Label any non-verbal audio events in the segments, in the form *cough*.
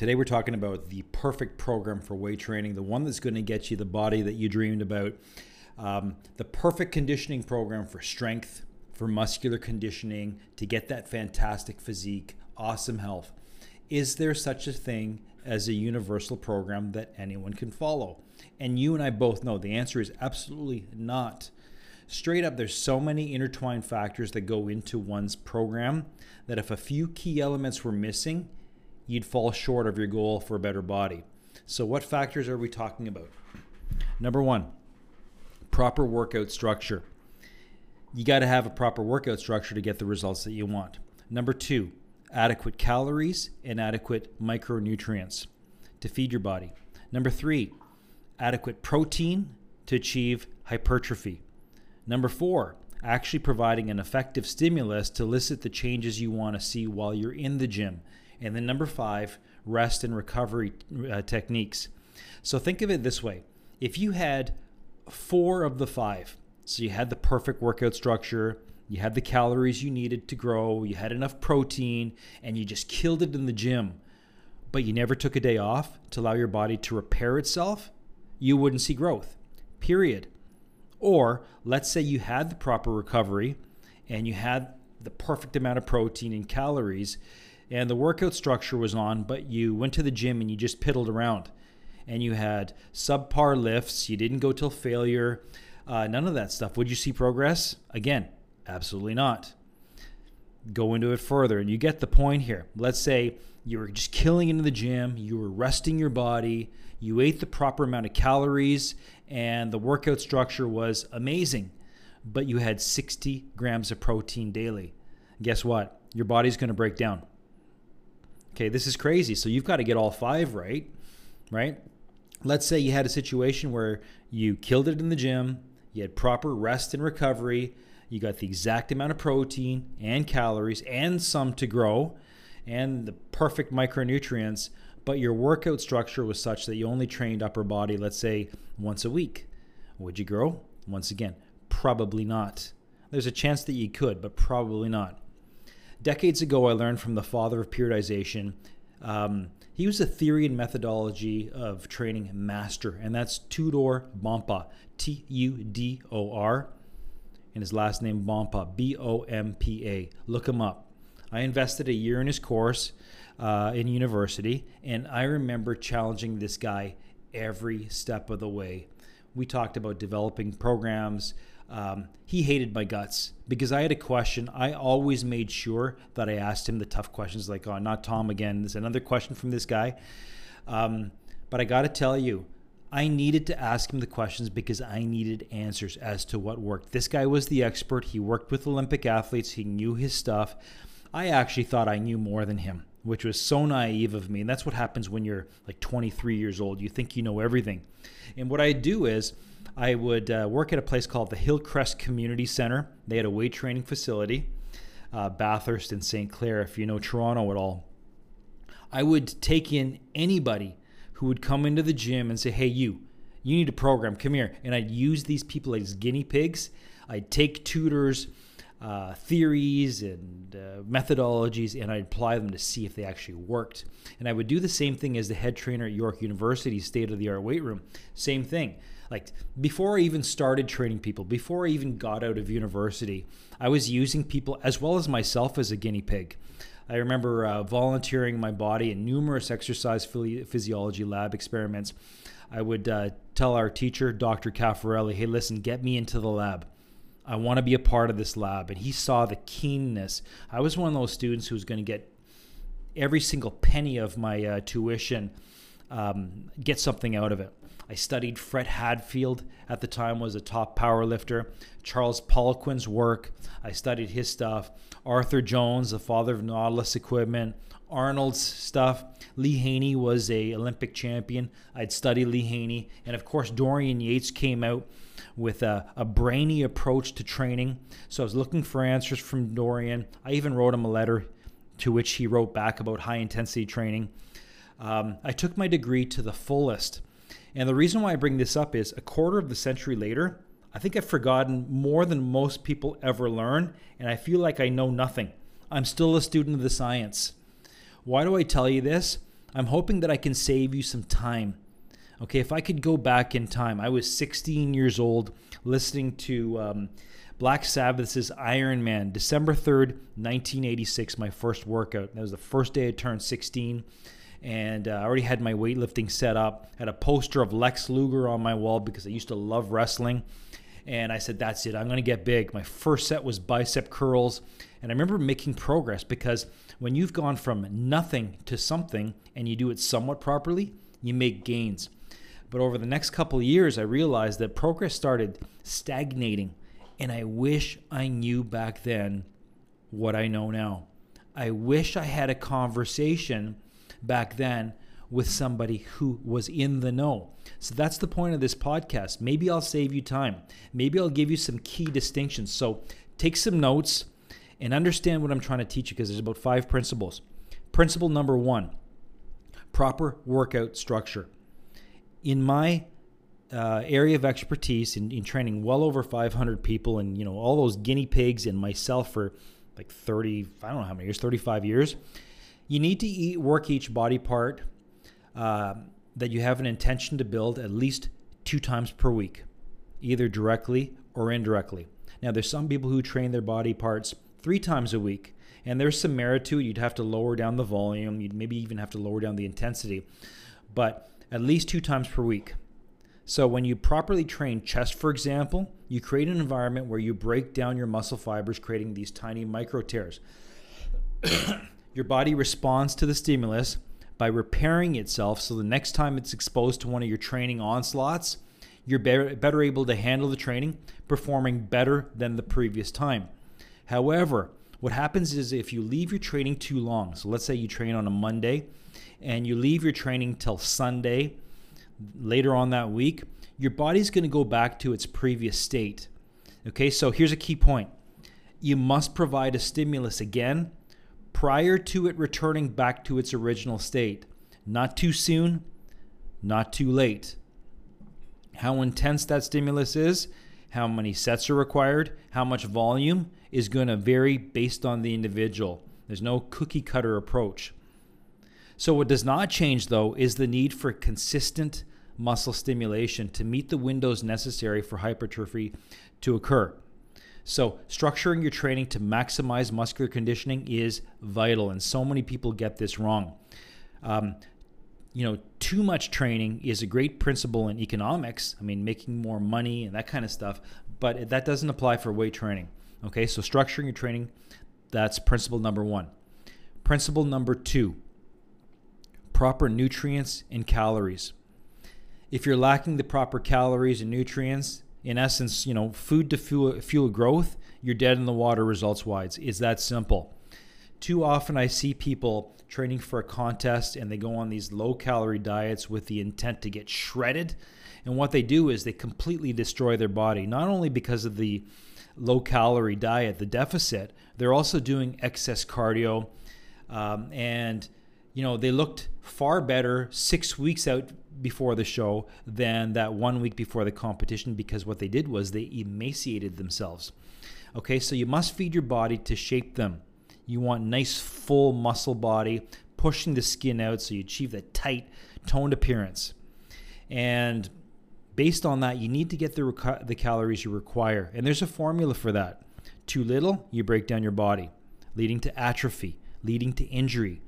Today we're talking about the perfect program for weight training, the one that's going to get you the body that you dreamed about, um, the perfect conditioning program for strength, for muscular conditioning, to get that fantastic physique, awesome health. Is there such a thing as a universal program that anyone can follow? And you and I both know the answer is absolutely not. Straight up, there's so many intertwined factors that go into one's program that if a few key elements were missing, you'd fall short of your goal for a better body. So, what factors are we talking about? Number one, proper workout structure. You got to have a proper workout structure to get the results that you want. Number two, adequate calories and adequate micronutrients to feed your body. Number three, adequate protein to achieve hypertrophy. Number four, actually providing an effective stimulus to elicit the changes you want to see while you're in the gym. And then number five, rest and recovery uh, techniques. So think of it this way if you had four of the five, so you had the perfect workout structure, you had the calories you needed to grow, you had enough protein, and you just killed it in the gym, but you never took a day off to allow your body to repair itself, you wouldn't see growth, period. Or let's say you had the proper recovery and you had the perfect amount of protein and calories, and the workout structure was on, but you went to the gym and you just piddled around and you had subpar lifts, you didn't go till failure, uh, none of that stuff. Would you see progress? Again, absolutely not. Go into it further, and you get the point here. Let's say you were just killing into the gym, you were resting your body, you ate the proper amount of calories, and the workout structure was amazing, but you had 60 grams of protein daily. Guess what? Your body's going to break down. Okay, this is crazy. So you've got to get all five right, right? Let's say you had a situation where you killed it in the gym, you had proper rest and recovery, you got the exact amount of protein and calories and some to grow and the perfect micronutrients, but your workout structure was such that you only trained upper body, let's say, once a week. Would you grow? Once again, probably not. There's a chance that you could, but probably not. Decades ago, I learned from the father of periodization. Um, he was a theory and methodology of training master, and that's Tudor Bompa, T U D O R, and his last name Bompa, B O M P A. Look him up. I invested a year in his course uh, in university, and I remember challenging this guy every step of the way. We talked about developing programs, um, he hated my guts because I had a question. I always made sure that I asked him the tough questions, like, oh, not Tom again. There's another question from this guy. Um, but I got to tell you, I needed to ask him the questions because I needed answers as to what worked. This guy was the expert. He worked with Olympic athletes, he knew his stuff. I actually thought I knew more than him, which was so naive of me. And that's what happens when you're like 23 years old. You think you know everything. And what I do is, I would uh, work at a place called the Hillcrest Community Center. They had a weight training facility, uh, Bathurst and St. Clair, if you know Toronto at all. I would take in anybody who would come into the gym and say, hey, you, you need a program, come here. And I'd use these people as guinea pigs. I'd take Tudor's, uh, theories and uh, methodologies and I'd apply them to see if they actually worked. And I would do the same thing as the head trainer at York University's state of the art weight room. Same thing. Like before I even started training people, before I even got out of university, I was using people as well as myself as a guinea pig. I remember uh, volunteering my body in numerous exercise physiology lab experiments. I would uh, tell our teacher, Dr. Cafarelli, hey, listen, get me into the lab. I want to be a part of this lab. And he saw the keenness. I was one of those students who was going to get every single penny of my uh, tuition, um, get something out of it. I studied Fred Hatfield at the time was a top power lifter. Charles Poliquin's work. I studied his stuff. Arthur Jones, the father of Nautilus equipment. Arnold's stuff. Lee Haney was a Olympic champion. I'd study Lee Haney, and of course Dorian Yates came out with a, a, brainy approach to training. So I was looking for answers from Dorian. I even wrote him a letter to which he wrote back about high intensity training. Um, I took my degree to the fullest. And the reason why I bring this up is a quarter of the century later, I think I've forgotten more than most people ever learn, and I feel like I know nothing. I'm still a student of the science. Why do I tell you this? I'm hoping that I can save you some time. Okay, if I could go back in time, I was 16 years old listening to um, Black Sabbath's Iron Man, December 3rd, 1986, my first workout. That was the first day I turned 16. And uh, I already had my weightlifting set up. Had a poster of Lex Luger on my wall because I used to love wrestling. And I said, that's it. I'm going to get big. My first set was bicep curls. And I remember making progress because when you've gone from nothing to something and you do it somewhat properly, you make gains. But over the next couple of years, I realized that progress started stagnating. And I wish I knew back then what I know now. I wish I had a conversation back then with somebody who was in the know. So that's the point of this podcast. Maybe I'll save you time. Maybe I'll give you some key distinctions. So take some notes and understand what I'm trying to teach you because there's about five principles. Principle number one proper workout structure in my uh, area of expertise in, in training well over 500 people and you know all those guinea pigs and myself for like 30 i don't know how many years 35 years you need to eat, work each body part uh, that you have an intention to build at least two times per week either directly or indirectly. Now there's some people who train their body parts three times a week and there's some merit to it. You'd have to lower down the volume. You'd maybe even have to lower down the intensity. But at least two times per week. So, when you properly train chest, for example, you create an environment where you break down your muscle fibers, creating these tiny micro tears. *coughs* your body responds to the stimulus by repairing itself so the next time it's exposed to one of your training onslaughts, you're better able to handle the training, performing better than the previous time. However, what happens is if you leave your training too long, so let's say you train on a Monday and you leave your training till Sunday later on that week, your body's going to go back to its previous state. Okay, so here's a key point you must provide a stimulus again prior to it returning back to its original state. Not too soon, not too late. How intense that stimulus is, how many sets are required, how much volume is going to vary based on the individual. There's no cookie cutter approach. So, what does not change though is the need for consistent muscle stimulation to meet the windows necessary for hypertrophy to occur. So, structuring your training to maximize muscular conditioning is vital, and so many people get this wrong. Um, you know, too much training is a great principle in economics. I mean, making more money and that kind of stuff, but that doesn't apply for weight training. Okay, so structuring your training, that's principle number one. Principle number two proper nutrients and calories. If you're lacking the proper calories and nutrients, in essence, you know, food to fuel, fuel growth, you're dead in the water results wise. It's that simple. Too often I see people training for a contest and they go on these low calorie diets with the intent to get shredded. And what they do is they completely destroy their body, not only because of the low calorie diet, the deficit, they're also doing excess cardio. Um, and you know, they looked far better six weeks out before the show than that one week before the competition because what they did was they emaciated themselves. Okay, so you must feed your body to shape them. You want nice, full muscle body, pushing the skin out so you achieve that tight, toned appearance. And based on that, you need to get the, reca- the calories you require. And there's a formula for that. Too little, you break down your body, leading to atrophy, leading to injury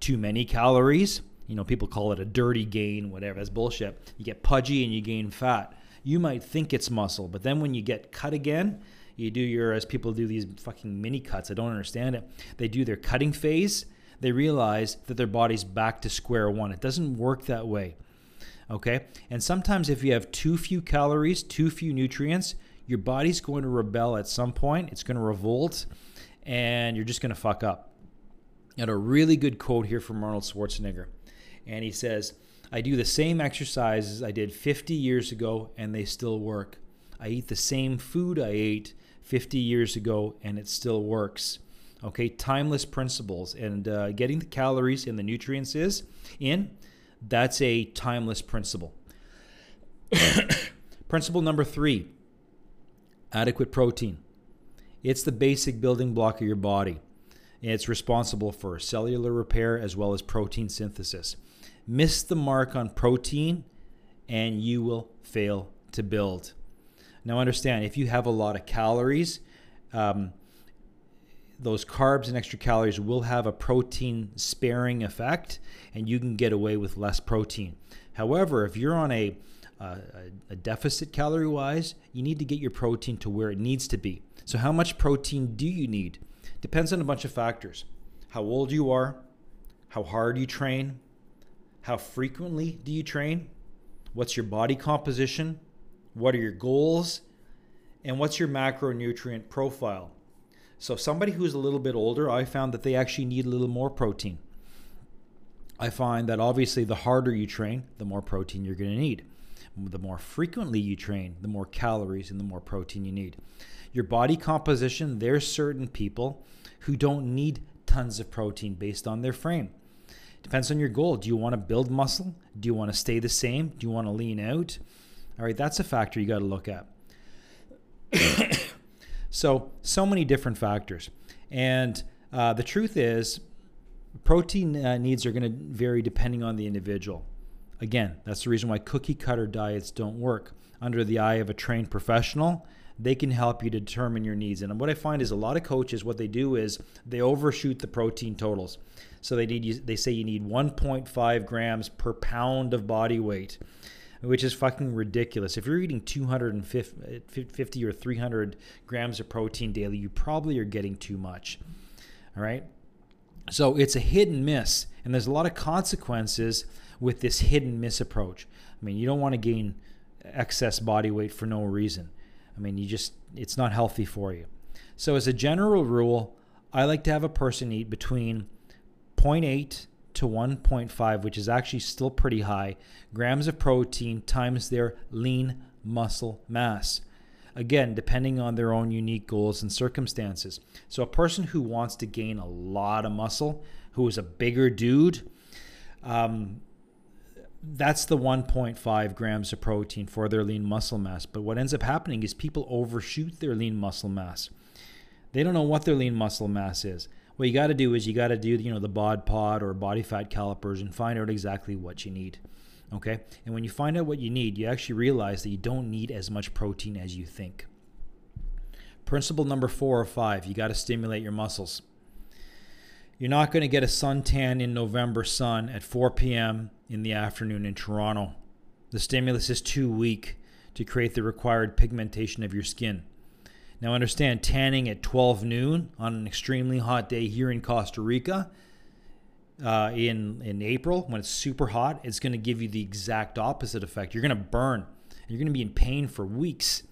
too many calories. You know, people call it a dirty gain, whatever. That's bullshit. You get pudgy and you gain fat. You might think it's muscle, but then when you get cut again, you do your, as people do these fucking mini cuts. I don't understand it. They do their cutting phase. They realize that their body's back to square one. It doesn't work that way. Okay. And sometimes if you have too few calories, too few nutrients, your body's going to rebel at some point. It's going to revolt and you're just going to fuck up had a really good quote here from Arnold Schwarzenegger. And he says, I do the same exercises I did 50 years ago and they still work. I eat the same food I ate 50 years ago and it still works. Okay, timeless principles. And uh, getting the calories and the nutrients is in, that's a timeless principle. *coughs* principle number three adequate protein. It's the basic building block of your body. It's responsible for cellular repair as well as protein synthesis. Miss the mark on protein and you will fail to build. Now, understand if you have a lot of calories, um, those carbs and extra calories will have a protein sparing effect and you can get away with less protein. However, if you're on a, uh, a deficit calorie wise, you need to get your protein to where it needs to be. So, how much protein do you need? Depends on a bunch of factors how old you are, how hard you train, how frequently do you train, what's your body composition, what are your goals, and what's your macronutrient profile. So, somebody who's a little bit older, I found that they actually need a little more protein. I find that obviously the harder you train, the more protein you're going to need. The more frequently you train, the more calories and the more protein you need. Your body composition, there's certain people who don't need tons of protein based on their frame. Depends on your goal. Do you want to build muscle? Do you want to stay the same? Do you want to lean out? All right, that's a factor you got to look at. *coughs* So, so many different factors. And uh, the truth is, protein uh, needs are going to vary depending on the individual. Again, that's the reason why cookie cutter diets don't work. Under the eye of a trained professional, they can help you to determine your needs. And what I find is a lot of coaches, what they do is they overshoot the protein totals. So they need they say you need 1.5 grams per pound of body weight which is fucking ridiculous. If you're eating 250 uh, or 300 grams of protein daily, you probably are getting too much. All right. So it's a hit and miss, and there's a lot of consequences with this hit and miss approach. I mean, you don't want to gain excess body weight for no reason. I mean, you just, it's not healthy for you. So, as a general rule, I like to have a person eat between 0.8 to 1.5, which is actually still pretty high, grams of protein times their lean muscle mass. Again, depending on their own unique goals and circumstances. So, a person who wants to gain a lot of muscle, who is a bigger dude, um, that's the 1.5 grams of protein for their lean muscle mass. But what ends up happening is people overshoot their lean muscle mass. They don't know what their lean muscle mass is what you got to do is you got to do you know the bod pod or body fat calipers and find out exactly what you need okay? And when you find out what you need you actually realize that you don't need as much protein as you think. Principle number four or five you got to stimulate your muscles. You're not going to get a suntan in november sun at 4 p.m in the afternoon in toronto. The stimulus is too weak to create the required pigmentation of your skin now, understand tanning at 12 noon on an extremely hot day here in Costa Rica uh, in, in April when it's super hot, it's going to give you the exact opposite effect. You're going to burn, you're going to be in pain for weeks.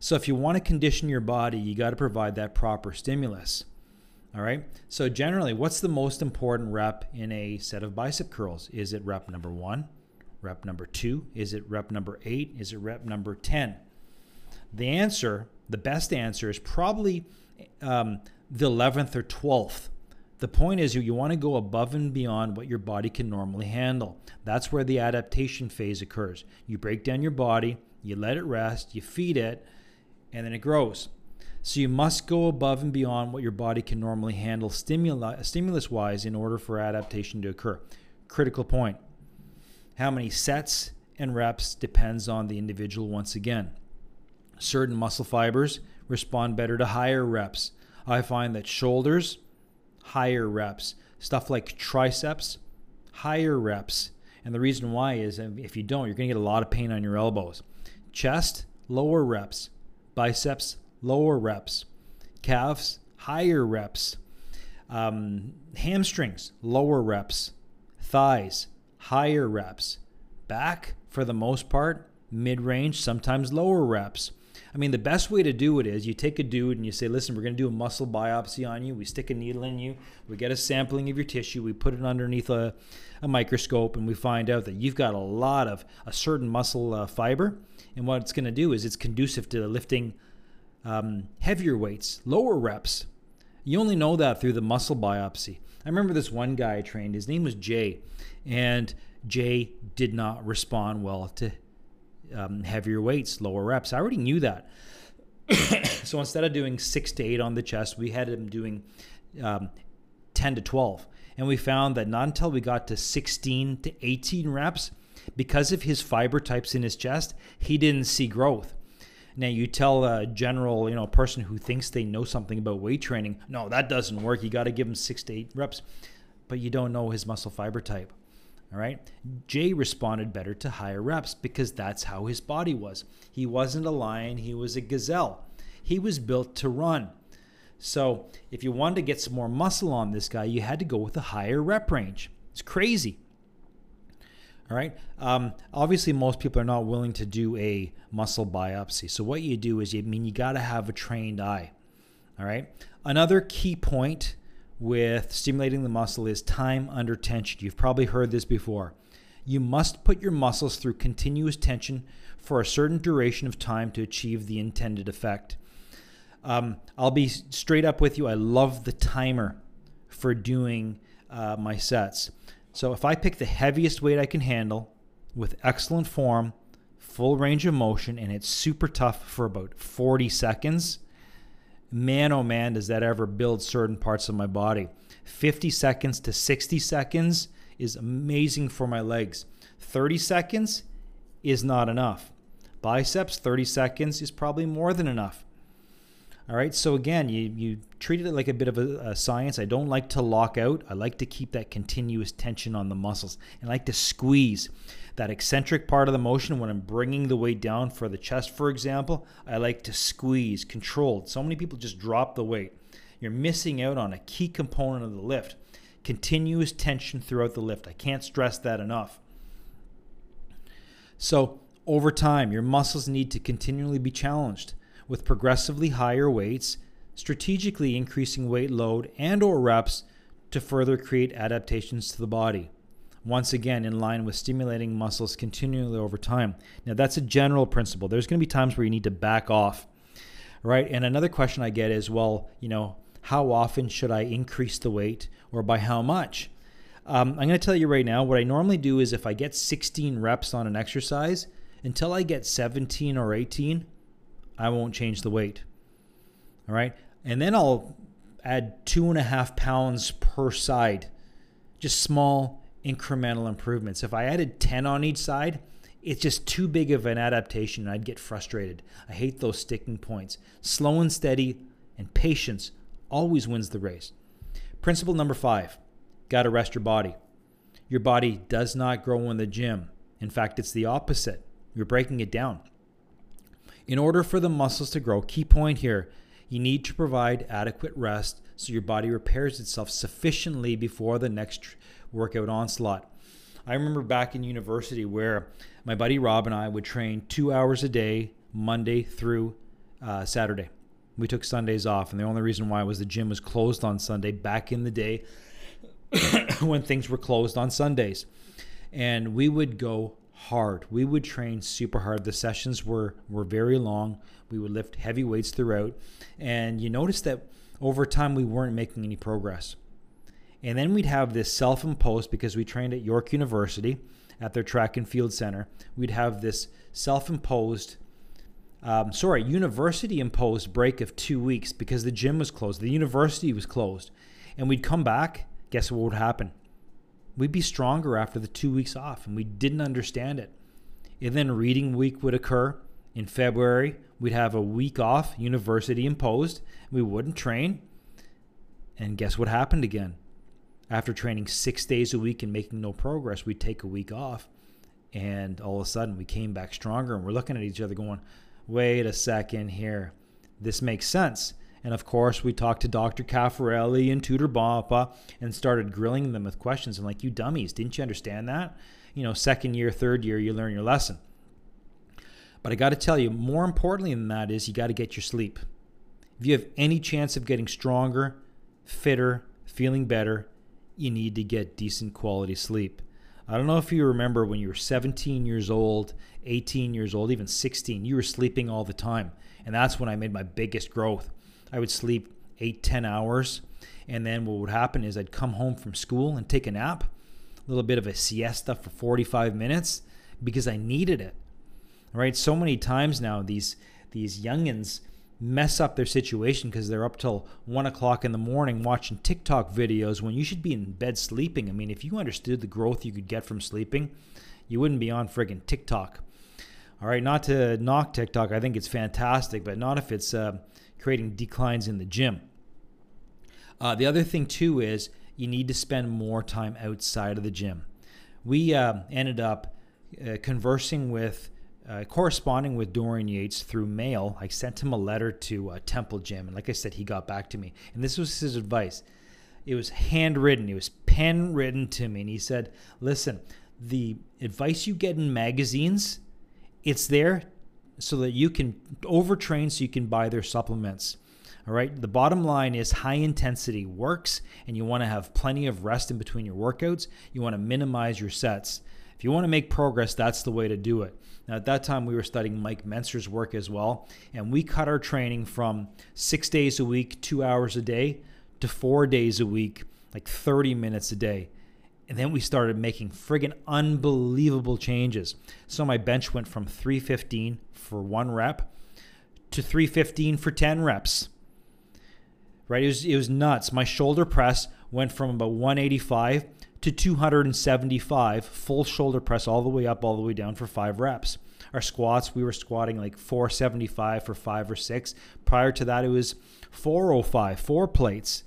So, if you want to condition your body, you got to provide that proper stimulus. All right. So, generally, what's the most important rep in a set of bicep curls? Is it rep number one? Rep number two? Is it rep number eight? Is it rep number 10? The answer the best answer is probably um, the 11th or 12th. The point is, you, you want to go above and beyond what your body can normally handle. That's where the adaptation phase occurs. You break down your body, you let it rest, you feed it, and then it grows. So you must go above and beyond what your body can normally handle stimulus wise in order for adaptation to occur. Critical point. How many sets and reps depends on the individual once again certain muscle fibers respond better to higher reps. I find that shoulders, higher reps. Stuff like triceps, higher reps. And the reason why is if you don't, you're going to get a lot of pain on your elbows. Chest, lower reps. Biceps, lower reps. Calves, higher reps. Um, hamstrings, lower reps. Thighs, higher reps. Back, for the most part, mid range, sometimes lower reps. I mean, the best way to do it is you take a dude and you say, listen, we're going to do a muscle biopsy on you. We stick a needle in you. We get a sampling of your tissue. We put it underneath a, a microscope and we find out that you've got a lot of a certain muscle uh, fiber. And what it's going to do is it's conducive to lifting um, heavier weights, lower reps. You only know that through the muscle biopsy. I remember this one guy I trained. His name was Jay. And Jay did not respond well to um, heavier weights, lower reps. I already knew that. *coughs* so instead of doing six to eight on the chest, we had him doing um, 10 to 12. And we found that not until we got to 16 to 18 reps, because of his fiber types in his chest, he didn't see growth. Now you tell a general, you know, person who thinks they know something about weight training, no, that doesn't work. You got to give him six to eight reps, but you don't know his muscle fiber type. All right. Jay responded better to higher reps because that's how his body was. He wasn't a lion, he was a gazelle. He was built to run. So if you wanted to get some more muscle on this guy, you had to go with a higher rep range. It's crazy. All right. Um, obviously, most people are not willing to do a muscle biopsy. So what you do is, you I mean you got to have a trained eye. All right. Another key point with stimulating the muscle is time under tension. You've probably heard this before. You must put your muscles through continuous tension for a certain duration of time to achieve the intended effect. Um, I'll be straight up with you. I love the timer for doing uh, my sets. So if I pick the heaviest weight I can handle with excellent form, full range of motion, and it's super tough for about 40 seconds, man oh man, does that ever build certain parts of my body. 50 seconds to 60 seconds is amazing for my legs. 30 seconds is not enough. Biceps, 30 seconds is probably more than enough. All right. So again, you you treat it like a bit of a, a, science. I don't like to lock out. I like to keep that continuous tension on the muscles. And like to squeeze that eccentric part of the motion when I'm bringing the weight down for the chest, for example. I like to squeeze, controlled. So many people just drop the weight. You're missing out on a key component of the lift. Continuous tension throughout the lift. I can't stress that enough. So over time, your muscles need to continually be challenged with progressively higher weights, strategically increasing weight load and or reps to further create adaptations to the body. Once again, in line with stimulating muscles continually over time. Now, that's a general principle. There's going to be times where you need to back off, right? And another question I get is, well, you know, how often should I increase the weight or by how much? Um, I'm going to tell you right now, what I normally do is if I get 16 reps on an exercise, until I get 17 or 18, I won't change the weight. All right. And then I'll add two and a half pounds per side, just small incremental improvements. If I added 10 on each side, it's just too big of an adaptation and I'd get frustrated. I hate those sticking points. Slow and steady and patience always wins the race. Principle number five got to rest your body. Your body does not grow in the gym. In fact, it's the opposite. You're breaking it down. In order for the muscles to grow, key point here, you need to provide adequate rest so your body repairs itself sufficiently before the next workout onslaught. I remember back in university where my buddy Rob and I would train two hours a day, Monday through uh, Saturday. We took Sundays off, and the only reason why was the gym was closed on Sunday back in the day *coughs* when things were closed on Sundays. And we would go hard. We would train super hard. The sessions were were very long. We would lift heavy weights throughout, and you notice that over time we weren't making any progress. And then we'd have this self-imposed because we trained at York University at their track and field center. We'd have this self-imposed um, sorry, university imposed break of two weeks because the gym was closed. The university was closed. And we'd come back. Guess what would happen? We'd be stronger after the two weeks off, and we didn't understand it. And then reading week would occur in February. We'd have a week off, university imposed. We wouldn't train. And guess what happened again? After training six days a week and making no progress, we'd take a week off. And all of a sudden, we came back stronger. And we're looking at each other going, wait a second here. This makes sense. And of course, we talked to Dr. Cafarelli and Tudor Bompa and started grilling them with questions. And like, you dummies, didn't you understand that? You know, second year, third year, you learn your lesson. But I got to tell you, more importantly than that is you got to get your sleep. If you have any chance of getting stronger, fitter, feeling better, you need to get decent quality sleep. I don't know if you remember when you were 17 years old, 18 years old, even 16, you were sleeping all the time. And that's when I made my biggest growth. I would sleep eight, 10 hours. And then what would happen is I'd come home from school and take a nap, a little bit of a siesta for 45 minutes because I needed it. Right. So many times now, these, these youngins, mess up their situation because they're up till one o'clock in the morning watching TikTok videos when you should be in bed sleeping. I mean, if you understood the growth you could get from sleeping, you wouldn't be on friggin' TikTok. All right, not to knock TikTok, I think it's fantastic, but not if it's uh, creating declines in the gym. Uh, the other thing, too, is you need to spend more time outside of the gym. We uh, ended up uh, conversing with uh, corresponding with Dorian Yates through mail. I sent him a letter to uh, Temple Gym, and like I said, he got back to me. And this was his advice. It was handwritten, it was pen written to me. And he said, Listen, the advice you get in magazines, it's there so that you can overtrain so you can buy their supplements. All right. The bottom line is high intensity works, and you want to have plenty of rest in between your workouts. You want to minimize your sets. If you want to make progress, that's the way to do it. Now, at that time, we were studying Mike Mentzer's work as well, and we cut our training from six days a week, two hours a day, to four days a week, like 30 minutes a day. And then we started making friggin' unbelievable changes. So my bench went from 315 for one rep to 315 for 10 reps. Right? It was, it was nuts. My shoulder press went from about 185 to 275 full shoulder press all the way up, all the way down for five reps. Our squats, we were squatting like 475 for five or six. Prior to that, it was 405, four plates,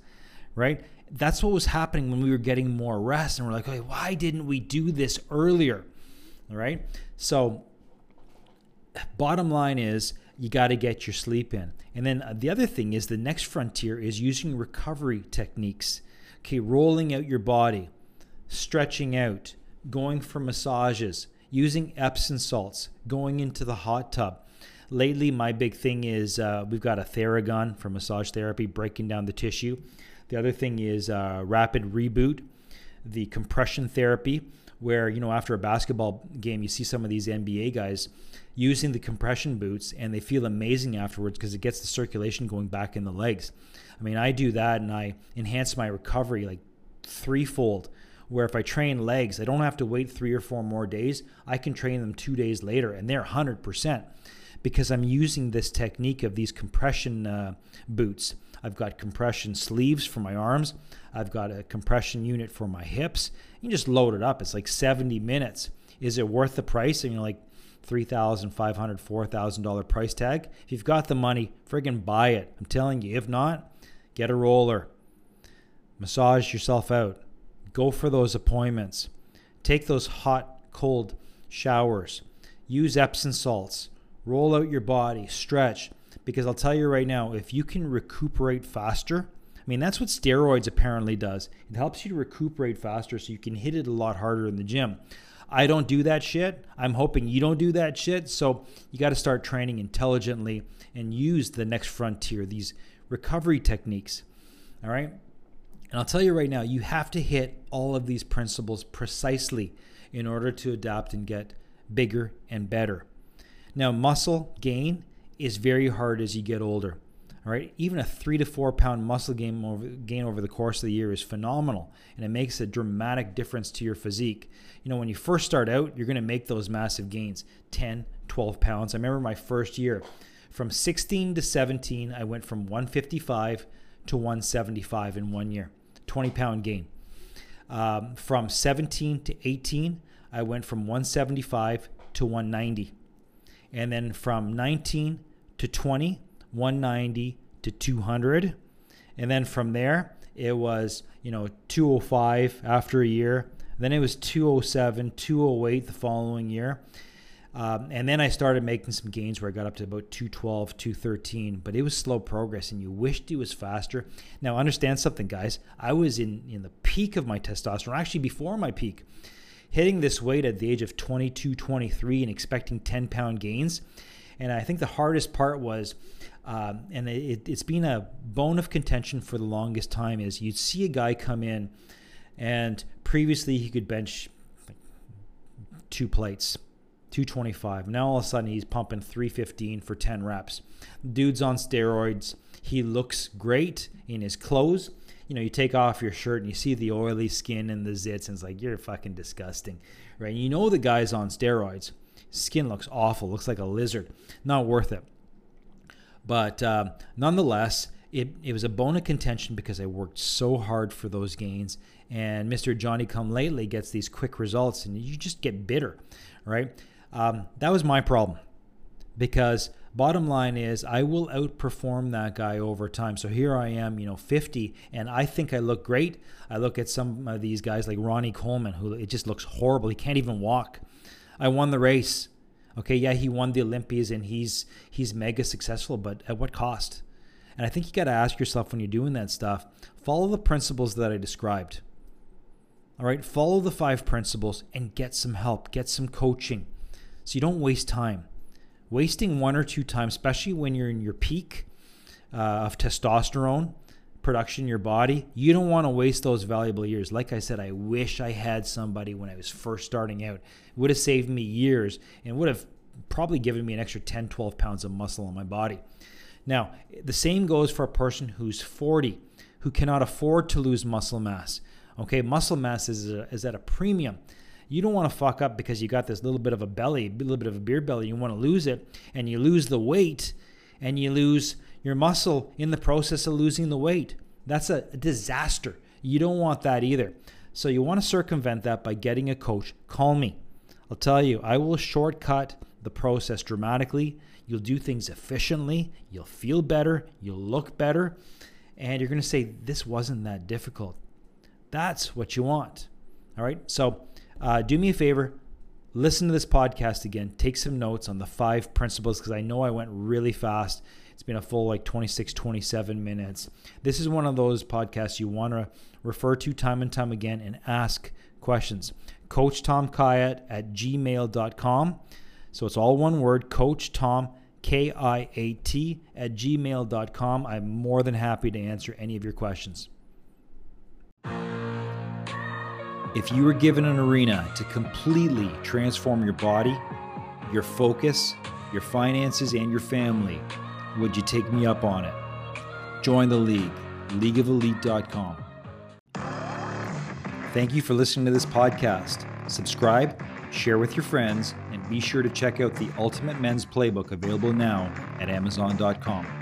right? That's what was happening when we were getting more rest. And we're like, okay, why didn't we do this earlier? All right. So, bottom line is you got to get your sleep in. And then uh, the other thing is the next frontier is using recovery techniques. Okay, rolling out your body stretching out, going for massages, using Epsom salts, going into the hot tub. Lately, my big thing is uh, we've got a Theragun for massage therapy, breaking down the tissue. The other thing is uh, rapid reboot, the compression therapy, where you know after a basketball game, you see some of these NBA guys using the compression boots, and they feel amazing afterwards because it gets the circulation going back in the legs. I mean, I do that, and I enhance my recovery like threefold where if I train legs, I don't have to wait three or four more days. I can train them two days later and they're 100% because I'm using this technique of these compression uh, boots. I've got compression sleeves for my arms. I've got a compression unit for my hips. You just load it up. It's like 70 minutes. Is it worth the price? And you're like, $3,500, $4,000 price tag. If you've got the money, friggin' buy it. I'm telling you. If not, get a roller. Massage yourself out. Go for those appointments. Take those hot, cold showers. Use Epsom salts. Roll out your body. Stretch. Because I'll tell you right now, if you can recuperate faster, I mean, that's what steroids apparently does. It helps you to recuperate faster so you can hit it a lot harder in the gym. I don't do that shit. I'm hoping you don't do that shit. So you got to start training intelligently and use the next frontier, these recovery techniques. All right. And I'll tell you right now, you have to hit all of these principles precisely in order to adapt and get bigger and better. Now, muscle gain is very hard as you get older. All right, even a three to four pound muscle gain over, gain over the course of the year is phenomenal, and it makes a dramatic difference to your physique. You know, when you first start out, you're going to make those massive gains 10, 12 pounds. I remember my first year from 16 to 17, I went from 155 to 175 in one year. 20 pound gain. Um, from 17 to 18, I went from 175 to 190. And then from 19 to 20, 190 to 200. And then from there, it was, you know, 205 after a year. Then it was 207, 208 the following year. Um, and then I started making some gains where I got up to about 212, 213, but it was slow progress and you wished it was faster. Now, understand something, guys. I was in, in the peak of my testosterone, actually before my peak, hitting this weight at the age of 22, 23 and expecting 10 pound gains. And I think the hardest part was, um, and it, it's been a bone of contention for the longest time, is you'd see a guy come in and previously he could bench two plates 225. Now all of a sudden he's pumping 315 for 10 reps. Dude's on steroids. He looks great in his clothes. You know, you take off your shirt and you see the oily skin and the zits, and it's like, you're fucking disgusting, right? You know the guy's on steroids. Skin looks awful, looks like a lizard. Not worth it. But uh, nonetheless, it, it was a bone of contention because I worked so hard for those gains. And Mr. Johnny Come Lately gets these quick results, and you just get bitter, right? Um, that was my problem because bottom line is I will outperform that guy over time. So here I am, you know, 50, and I think I look great. I look at some of these guys like Ronnie Coleman, who it just looks horrible. He can't even walk. I won the race. Okay, yeah, he won the Olympias and he's he's mega successful, but at what cost? And I think you got to ask yourself when you're doing that stuff, follow the principles that I described. All right, follow the five principles and get some help, get some coaching so you don't waste time. Wasting one or two times, especially when you're in your peak uh, of testosterone production in your body, you don't want to waste those valuable years. Like I said, I wish I had somebody when I was first starting out. It would have saved me years and would have probably given me an extra 10, 12 pounds of muscle on my body. Now, the same goes for a person who's 40 who cannot afford to lose muscle mass. Okay, muscle mass is, a, is at a premium. You don't want to fuck up because you got this little bit of a belly, a little bit of a beer belly. You want to lose it, and you lose the weight, and you lose your muscle in the process of losing the weight. That's a disaster. You don't want that either. So you want to circumvent that by getting a coach. Call me. I'll tell you, I will shortcut the process dramatically. You'll do things efficiently. You'll feel better. You'll look better. And you're going to say, This wasn't that difficult. That's what you want. All right. So uh, do me a favor. Listen to this podcast again. Take some notes on the five principles because I know I went really fast. It's been a full like 26, 27 minutes. This is one of those podcasts you want to refer to time and time again and ask questions. Coach Tom Kiat at gmail.com. So it's all one word, Coach Tom, K I A T, at gmail.com. I'm more than happy to answer any of your questions. If you were given an arena to completely transform your body, your focus, your finances, and your family, would you take me up on it? Join the league, leagueofelite.com. Thank you for listening to this podcast. Subscribe, share with your friends, and be sure to check out the Ultimate Men's Playbook available now at Amazon.com.